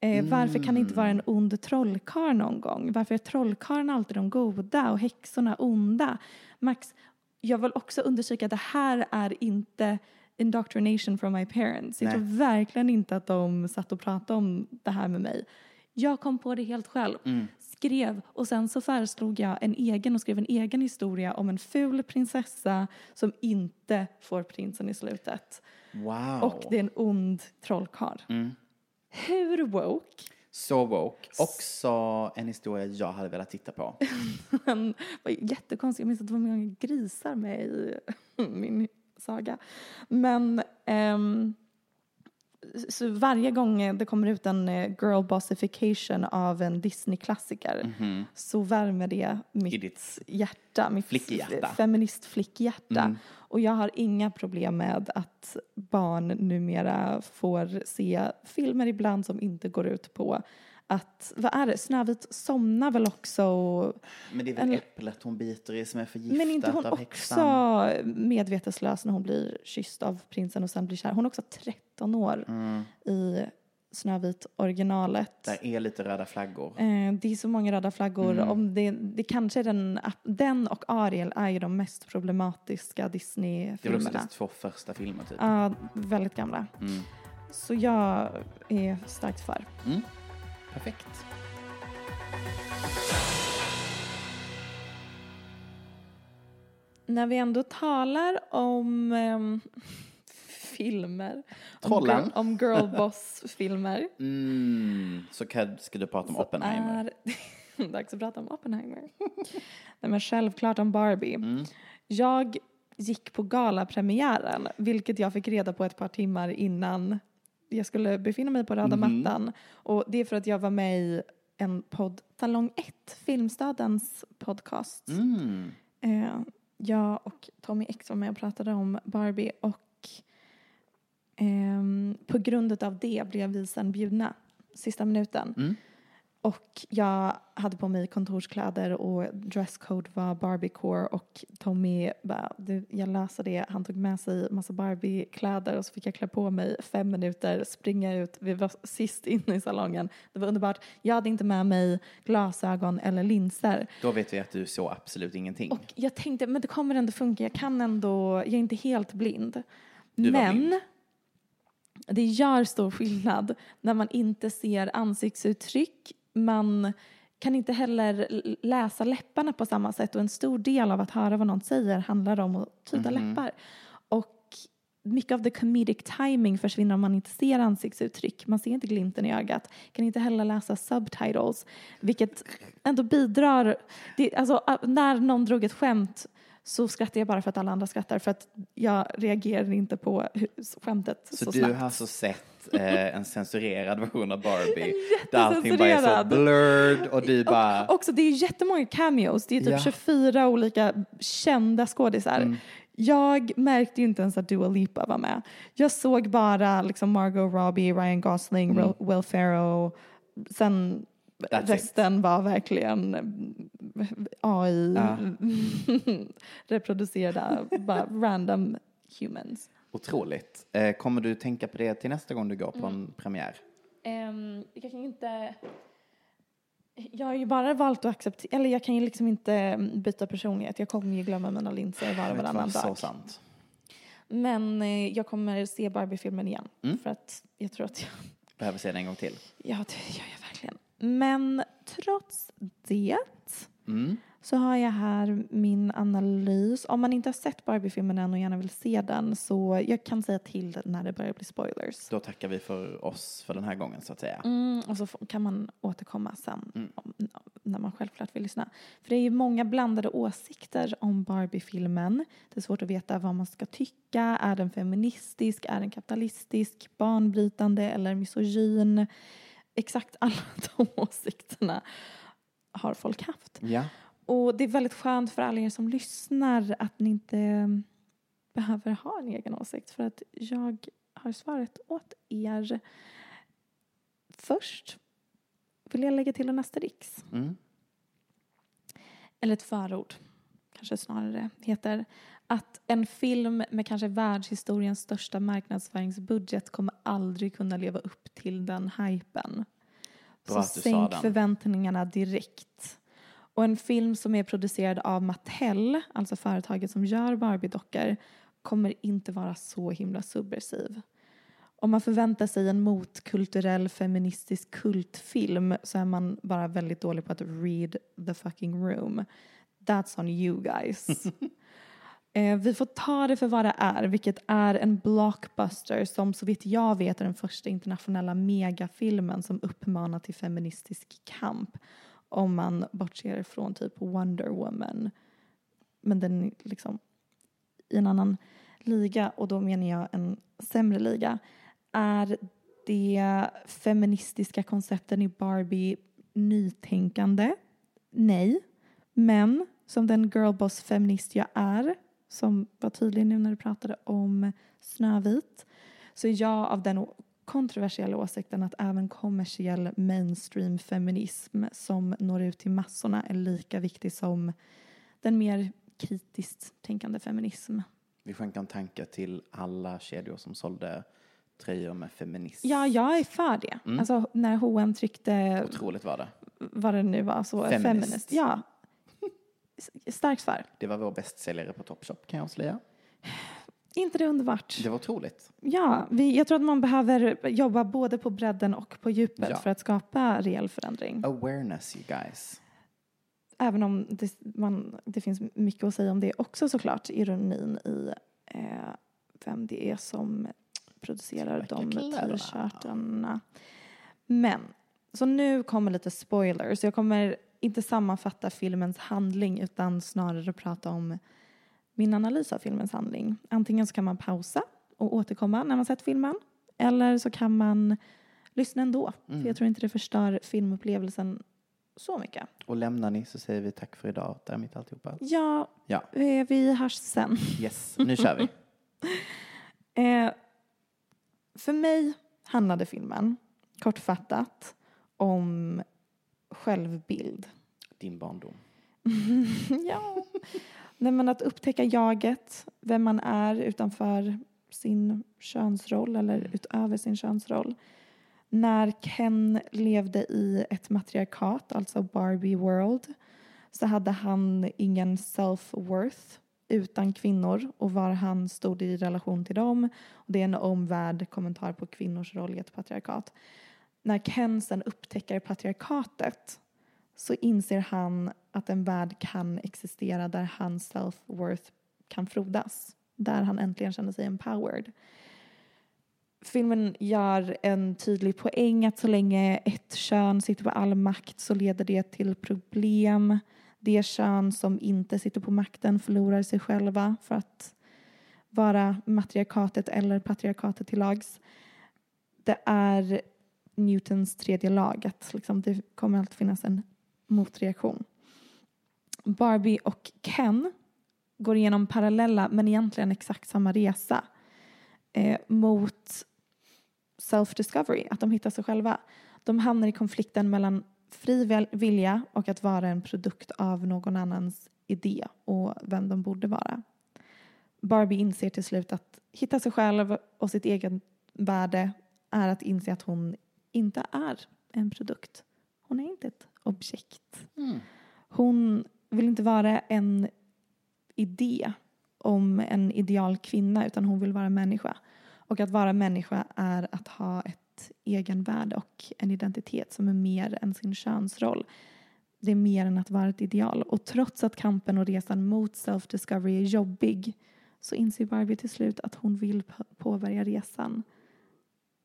Eh, Varför kan det inte vara en ond trollkarl någon gång? Varför är trollkarlarna alltid de goda och häxorna onda? Max, jag vill också undersöka att det här är inte indoctrination from my parents. Jag Nej. tror verkligen inte att de satt och pratade om det här med mig. Jag kom på det helt själv. Skrev och sen så föreslog jag en egen och skrev en egen historia om en ful prinsessa som inte får prinsen i slutet. Wow. Och det är en ond trollkarl. Hur woke? Så woke. Också en historia jag hade velat titta på. [laughs] Det var jättekonstigt. Jag minns att det var många grisar med i [laughs] min saga. Men ehm, så varje gång det kommer ut en eh, girl bossification av en Disney-klassiker så värmer det mitt I ditt hjärta, mitt flickhjärta. feministflickhjärta. Och jag har inga problem med att barn numera får se filmer ibland som inte går ut på att, vad är det, Snövit somnar väl också Men det är väl Eller- äpplet hon biter i som är förgiftat men inte hon av också häxan? medveteslös när hon blir kysst av prinsen och sen blir kär? Hon är också 13 år Mm. i Snövit originalet. Där är lite röda flaggor. Eh, det är så många röda flaggor. Mm. Om det, det kanske är den, den och Ariel är ju de mest problematiska Det är också Disney-filmerna. dess två första filmer typ. Ja, väldigt gamla. Mm. Så jag är starkt för. Mm. Perfekt. När vi ändå talar om ehm, filmer, om, Trollen. girl, [laughs] om girlboss-filmer. Mm. Så ska du prata om Oppenheimer? Är, [laughs] dags att prata om Oppenheimer. [laughs] Nej men självklart om Barbie. Mm. Jag gick på galapremiären, vilket jag fick reda på ett par timmar innan jag skulle befinna mig på röda Mhm. mattan. Och det är för att jag var med i en podd, Salong 1, Filmstadens podcast. Mm. Eh, jag och Tommy X var med och pratade om Barbie och ehm, på grund av det blev vi sen bjudna sista minuten. Mm. Och jag hade på mig kontorskläder och dresscode var Barbiecore och Tommy bara, du, jag löser det. Han tog med sig massa Barbie-kläder och så fick jag klä på mig fem minuter, springa ut. Vi var sist inne i salongen. Det var underbart. Jag hade inte med mig glasögon eller linser. Då vet vi att du såg absolut ingenting. Och jag tänkte, men det kommer ändå funka. Jag kan ändå, jag är inte helt blind. Du var men blind. det gör stor skillnad när man inte ser ansiktsuttryck. Man kan inte heller läsa läpparna på samma sätt och en stor del av att höra vad någon säger handlar om att tyda Mhm. läppar. Och mycket av the comedic timing försvinner om man inte ser ansiktsuttryck. Man ser inte glimten i ögat. Kan inte heller läsa subtitles, vilket ändå bidrar. Det, alltså, när någon drog ett skämt så skrattar jag bara för att alla andra skrattar för att jag reagerar inte på skämtet så, Så, du snabbt. har alltså sett eh, en censurerad version av Barbie där [laughs] allting bara är så blurred och du bara... Och också, det är jättemånga cameos. Det är typ Ja. 24 olika kända skådisar. Mm. Jag märkte ju inte ens att Dua Lipa var med. Jag såg bara liksom Margot Robbie, Ryan Gosling, Mm. Will- Will Ferrell. Sen That's it. resten var verkligen mm, AI [laughs] reproducerade, bara [laughs] random humans. Otroligt. Eh, kommer du tänka på det till nästa gång du går på Mm. en premiär? Um, jag kan inte... Jag har ju bara valt att acceptera, eller jag kan ju liksom inte mm, byta personlighet. Jag kommer ju glömma mina linser var och varannan vad, Så dag. sant. Men eh, jag kommer se Barbie-filmen igen. Mm. För att jag tror att jag, Behöver se den en gång till. ja det gör jag. Men trots det Mm. så har jag här min analys. Om man inte har sett Barbie-filmen än och gärna vill se den så jag kan säga till när det börjar bli spoilers. Då tackar vi för oss för den här gången så att säga. Mm, och så kan man återkomma sen Mm. om, när man självklart vill lyssna. För det är ju många blandade åsikter om Barbie-filmen. Det är svårt att veta vad man ska tycka. Är den feministisk? Är den kapitalistisk? Banbrytande eller misogyn? Exakt alla [laughs] de åsikterna har folk haft. Ja. Och det är väldigt skönt för alla er som lyssnar att ni inte behöver ha en egen åsikt för att jag har svaret åt er. Först vill jag lägga till en asterisk, Mm. eller ett förord kanske snarare heter att en film med kanske världshistoriens största marknadsföringsbudget kommer aldrig kunna leva upp till den hypen. Bra Så sänk förväntningarna direkt. Och en film som är producerad av Mattel, alltså företaget som gör Barbie-dockor, kommer inte vara så himla subversiv. Om man förväntar sig en motkulturell feministisk kultfilm så är man bara väldigt dålig på att read the fucking room. That's on you guys. [laughs] Eh, vi får ta det för vad det är, vilket är en blockbuster som så vitt jag vet är den första internationella megafilmen som uppmanar till feministisk kamp. Om man bortser från typ Wonder Woman. Men den är liksom i en annan liga och då menar jag en sämre liga. Är det feministiska koncepten i Barbie nytänkande? Nej. Men som den girlboss-feminist jag är, som var tydlig nu när du pratade om Snövit, så är jag av den kontroversiella åsikten att även kommersiell mainstream feminism som når ut till massorna är lika viktig som den mer kritiskt tänkande feminism. Vi skänker en tanke till alla kedjor som sålde tröjor med feminism. Ja, jag är för det. Mm. Alltså när H&M tryckte Otroligt var det. vad det nu var, så Feminist. feminist. Ja. Starkt svar. Det var vår bästsäljare på Topshop kan jag avslöja. inte det underbart? Det var otroligt. Ja, vi, jag tror att man behöver jobba både på bredden och på djupet Ja. för att skapa reell förändring. Awareness you guys. Även om det, man, det finns mycket att säga om det också såklart, ironin i eh, vem det är som producerar de t-shirtarna. Men, så nu kommer lite spoilers. Jag kommer inte sammanfatta filmens handling utan snarare prata om min analys av filmens handling. Antingen så kan man pausa och återkomma när man sett filmen eller så kan man lyssna ändå. För jag tror inte det förstör filmupplevelsen så mycket. Och lämnar ni så säger vi tack för idag. Därmed alltihopa. Ja, Ja, eh, vi hörs sen. yes, nu kör vi. [laughs] Eh, för mig handlade filmen, kortfattat, om självbild. Din barndom. [laughs] ja. Nej, men att upptäcka jaget, vem man är utanför sin könsroll eller utöver sin könsroll. När Ken levde i ett matriarkat, alltså Barbie World, så hade han ingen self-worth utan kvinnor och var han stod i relation till dem. Och det är en omvärld kommentar på kvinnors roll i ett patriarkat. När Ken sen upptäcker patriarkatet så inser han att en värld kan existera där hans self-worth kan frodas. Där han äntligen känner sig empowered. Filmen gör en tydlig poäng att så länge ett kön sitter på all makt så leder det till problem. Det kön som inte sitter på makten förlorar sig själva för att vara matriarkatet eller patriarkatet till lags. Det är Newtons tredje lag, att liksom det kommer alltid finnas en motreaktion. Barbie och Ken går igenom parallella men egentligen exakt samma resa eh, mot self-discovery, att de hittar sig själva. De hamnar i konflikten mellan fri vilja och att vara en produkt av någon annans idé och vem de borde vara. Barbie inser till slut att hitta sig själv och sitt eget värde är att inse att hon inte är en produkt. Hon är inte ett objekt. Hon vill inte vara en idé om en ideal kvinna utan hon vill vara människa. Och att vara människa är att ha ett egenvärde och en identitet som är mer än sin könsroll. Det är mer än att vara ett ideal. Och trots att kampen och resan mot self-discovery är jobbig så inser Barbie till slut att hon vill påbörja resan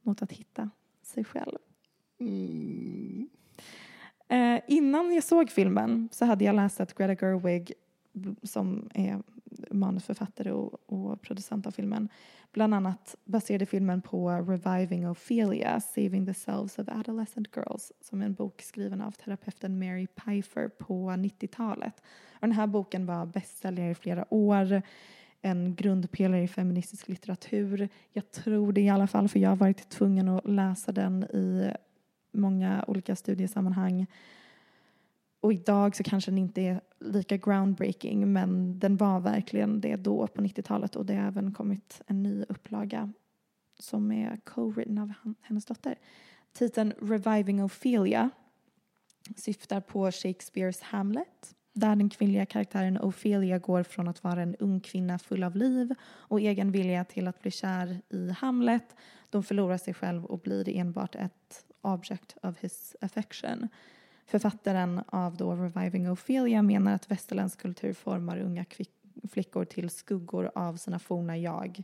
mot att hitta sig själv. Eh, innan jag såg filmen så hade jag läst att Greta Gerwig som är manusförfattare och, och producent av filmen bland annat baserade filmen på Reviving Ophelia, Saving the Selves of Adolescent Girls som är en bok skriven av terapeuten Mary Pfeiffer på 90-talet. Och den här boken var bästsäljare i flera år, en grundpelare i feministisk litteratur. Jag tror det i alla fall för jag har varit tvungen att läsa den i många olika studiesammanhang. Och idag så kanske den inte är lika groundbreaking men den var verkligen det då på 90-talet och det har även kommit en ny upplaga som är co-written av hennes dotter. Titeln Reviving Ophelia syftar på Shakespeares Hamlet där den kvinnliga karaktären Ophelia går från att vara en ung kvinna full av liv och egen vilja till att bli kär i Hamlet. De förlorar sig själv och blir enbart ett object of his affection. Författaren av då Reviving Ophelia menar att västerländsk kultur formar unga flickor till skuggor av sina forna jag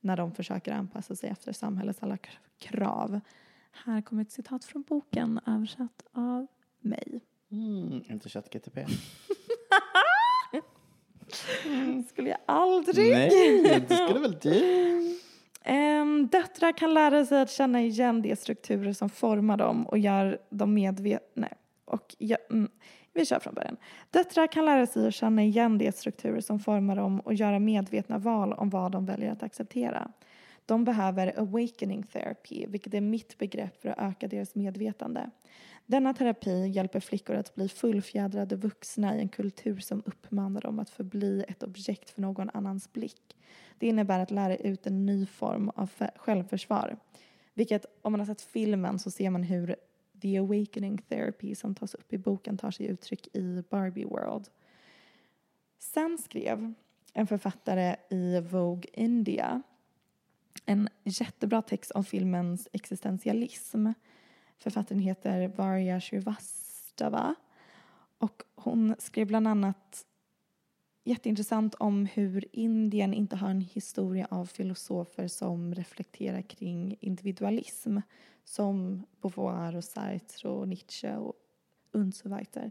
när de försöker anpassa sig efter samhällets alla krav. Här kommer ett citat från boken översatt av mig. Mm, inte ChatGTP. [laughs] Skulle jag aldrig. Nej, det skulle väl du? Ehm, döttrar kan lära sig att känna igen de strukturer som formar dem och gör dem medvetna. Och ja, mm, vi kör från början. Döttrar kan lära sig att känna igen de strukturer som formar dem och göra medvetna val om vad de väljer att acceptera. De behöver awakening therapy, vilket är mitt begrepp för att öka deras medvetande. Denna terapi hjälper flickor att bli fullfjädrade vuxna i en kultur som uppmanar dem att förbli ett objekt för någon annans blick. Det innebär att lära ut en ny form av självförsvar. Vilket, om man har sett filmen så ser man hur the awakening therapy som tas upp i boken tar sig uttryck i Barbie World. Sen skrev en författare i Vogue India en jättebra text om filmens existentialism. Författaren heter Varya Shrivastava och hon skrev bland annat jätteintressant om hur Indien inte har en historia av filosofer som reflekterar kring individualism som Beauvoir och Sartre och Nietzsche och und so weiter.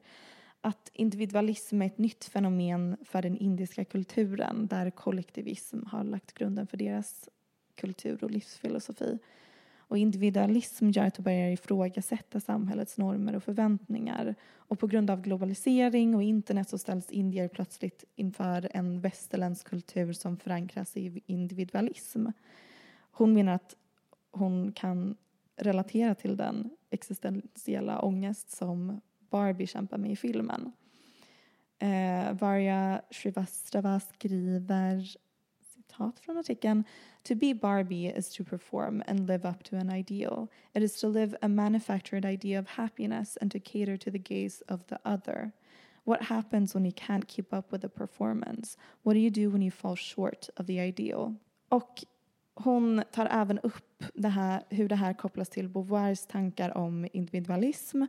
Att individualism är ett nytt fenomen för den indiska kulturen där kollektivism har lagt grunden för deras kultur och livsfilosofi. Och individualism gör att du börjar ifrågasätta samhällets normer och förväntningar. Och på grund av globalisering och internet så ställs indier plötsligt inför en västerländsk kultur som förankras i individualism. Hon menar att hon kan relatera till den existentiella ångest som Barbie kämpar med i filmen. Eh, Varya Shrivastava skriver citat från artikeln To be Barbie is to perform and live up to an ideal. It is to live a manufactured idea of happiness and to cater to the gaze of the other. What happens when you can't keep up with the performance? What do you do when you fall short of the ideal? Och hon tar även upp det här, hur det här kopplas till Beauvoirs tankar om individualism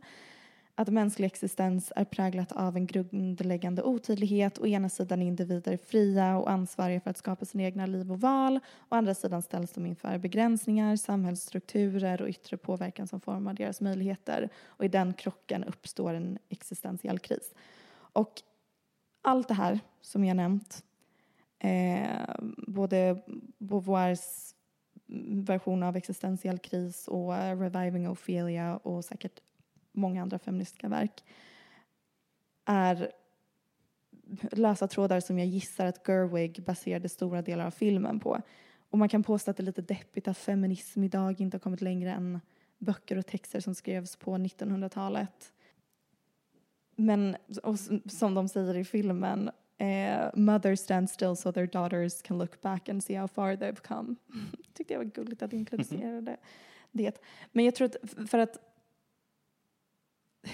att mänsklig existens är präglat av en grundläggande otydlighet. Å ena sidan är individer fria och ansvariga för att skapa sina egna liv och val. Å andra sidan ställs de inför begränsningar, samhällsstrukturer och yttre påverkan som formar deras möjligheter. Och i den krocken uppstår en existentiell kris. Och allt det här som jag nämnt, eh, både Beauvoirs version av existentiell kris och Reviving Ophelia och säkert många andra feministiska verk är lösa trådar som jag gissar att Gerwig baserade stora delar av filmen på. Och man kan påstå att det är lite deppigt att feminism idag inte har kommit längre än böcker och texter som skrevs på 1900-talet. Men som de säger i filmen, eh, mothers stand still so their daughters can look back and see how far they've come. [laughs] Tyckte jag var gulligt att [laughs] det. det. Men jag tror att för att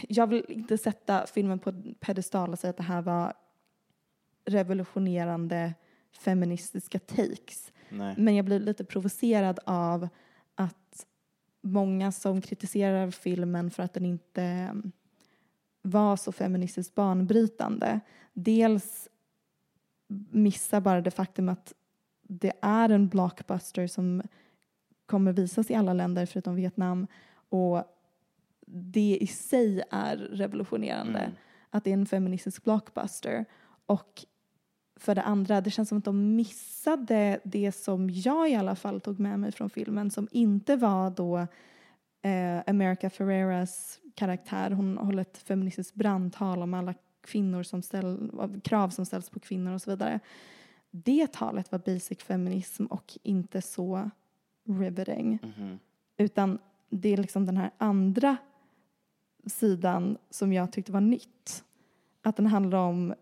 jag vill inte sätta filmen på pedestal och säga att det här var revolutionerande feministiska takes. Nej. Men jag blir lite provocerad av att många som kritiserar filmen för att den inte mm, var så feministiskt banbrytande dels missar bara det faktum att det är en blockbuster som kommer visas i alla länder förutom Vietnam och det i sig är revolutionerande. Mm. Att det är en feministisk blockbuster. Och för det andra, det känns som att de missade det som jag i alla fall tog med mig från filmen som inte var då eh, America Ferreras karaktär. Hon håller ett feministiskt brandtal om alla kvinnor som ställ, krav som ställs på kvinnor och så vidare. Det talet var basic feminism och inte så riveting. Mhm. Utan det är liksom den här andra sidan som jag tyckte var nytt. Att den handlar om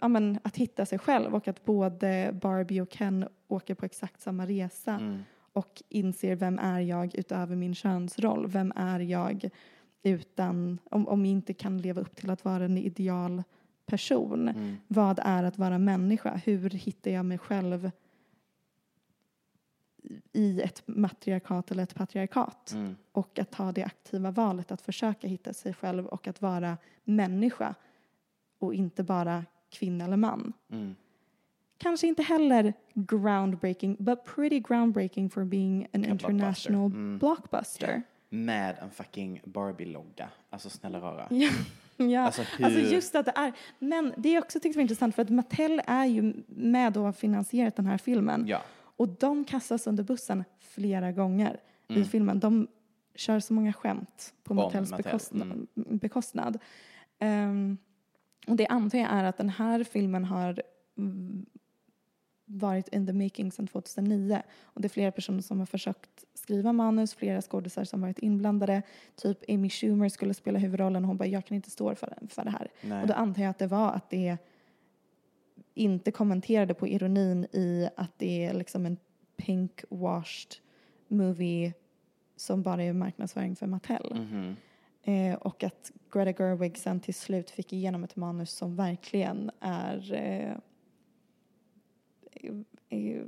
ja, men, att hitta sig själv och att både Barbie och Ken åker på exakt samma resa Mm. och inser vem är jag utöver min könsroll? Vem är jag utan, om, om jag inte kan leva upp till att vara en ideal person? Mm. Vad är att vara människa? Hur hittar jag mig själv i ett matriarkat eller ett patriarkat? Mm. och att ta det aktiva valet att försöka hitta sig själv och att vara människa och inte bara kvinna eller man. Mm. Kanske inte heller groundbreaking, but pretty groundbreaking for being an En international blockbuster. Mm. blockbuster. Med en fucking Barbie-logga. Alltså snälla rara. [laughs] Ja, ja. Alltså, Alltså, just att det är, men det jag också tyckte var intressant för att Mattel är ju med och har finansierat den här filmen. Ja. Och de kastas under bussen flera gånger Mm. i filmen. De kör så många skämt på Mattels Mattel, bekostnad. mm. bekostnad. Ehm, och det antar jag är att den här filmen har varit in the making sedan 2009. Och det är flera personer som har försökt skriva manus, flera skådisar som varit inblandade. Typ Amy Schumer skulle spela huvudrollen och hon bara, jag kan inte stå för, för det här. Nej. Och då antar jag att det var att det inte kommenterade på ironin i att det är liksom en pink washed movie som bara är marknadsföring för Mattel. Mhm. Eh, och att Greta Gerwig sen till slut fick igenom ett manus som verkligen är eh, eh, eh,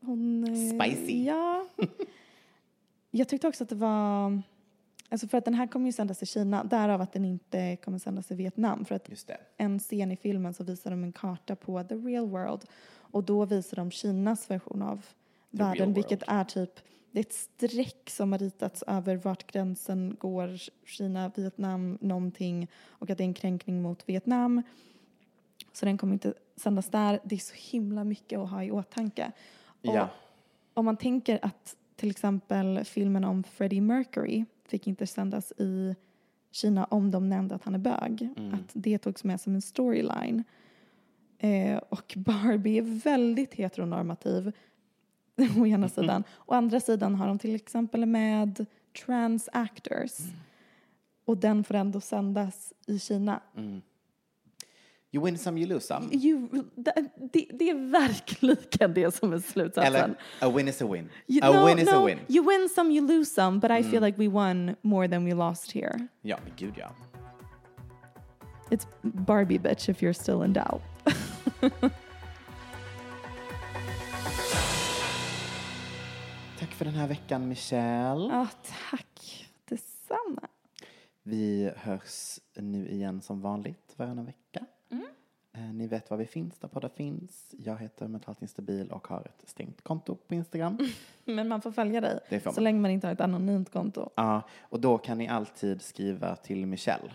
hon... Eh, Spicy. Ja. [laughs] Jag tyckte också att det var... Alltså för att den här kommer ju sändas i Kina, därav att den inte kommer sändas i Vietnam. För att en scen i filmen så visar de en karta på the real world och då visar de Kinas version av real världen vilket är typ det är ett streck som har ritats över vart gränsen går, Kina, Vietnam, någonting och att det är en kränkning mot Vietnam. Så den kommer inte sändas där. Det är så himla mycket att ha i åtanke. Och Ja. om man tänker att till exempel filmen om Freddie Mercury fick inte sändas i Kina om de nämnde att han är bög. Att det togs med som en storyline. Eh, och Barbie är väldigt heteronormativ [laughs] å ena sidan. Å andra sidan har de till exempel med trans actors. Och den får ändå sändas i Kina. You win some, you lose some. You, det, det, är verkligen det som är slutsatsen. Eller, a win is a win. You, a no, win is no, a win. You win some, you lose some, but I feel like we won more than we lost here. Ja, gud ja. It's Barbie bitch if you're still in doubt. [laughs] Tack för den här veckan, Michelle. Ja, tack. Detsamma. Vi hörs nu igen som vanligt varannan vecka. Eh, Ni vet var vi finns, där poddar finns. Jag heter Mentalt Instabil och har ett stängt konto på Instagram. [laughs] Men man får följa dig Det får så man. länge man inte har ett anonymt konto. Ja, och då kan ni alltid skriva till Michelle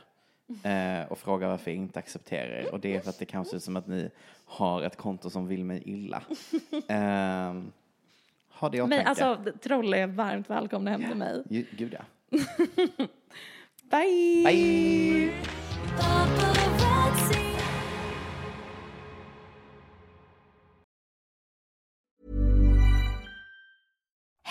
[laughs] eh, och fråga varför jag inte accepterar er. Och det är för att det kan se ut som att ni har ett konto som vill mig illa. [laughs] Eh, ha det i åtanke. Men alltså, Trolle är varmt välkomna hem till mig. Ju- Gud ja. Bye! Bye!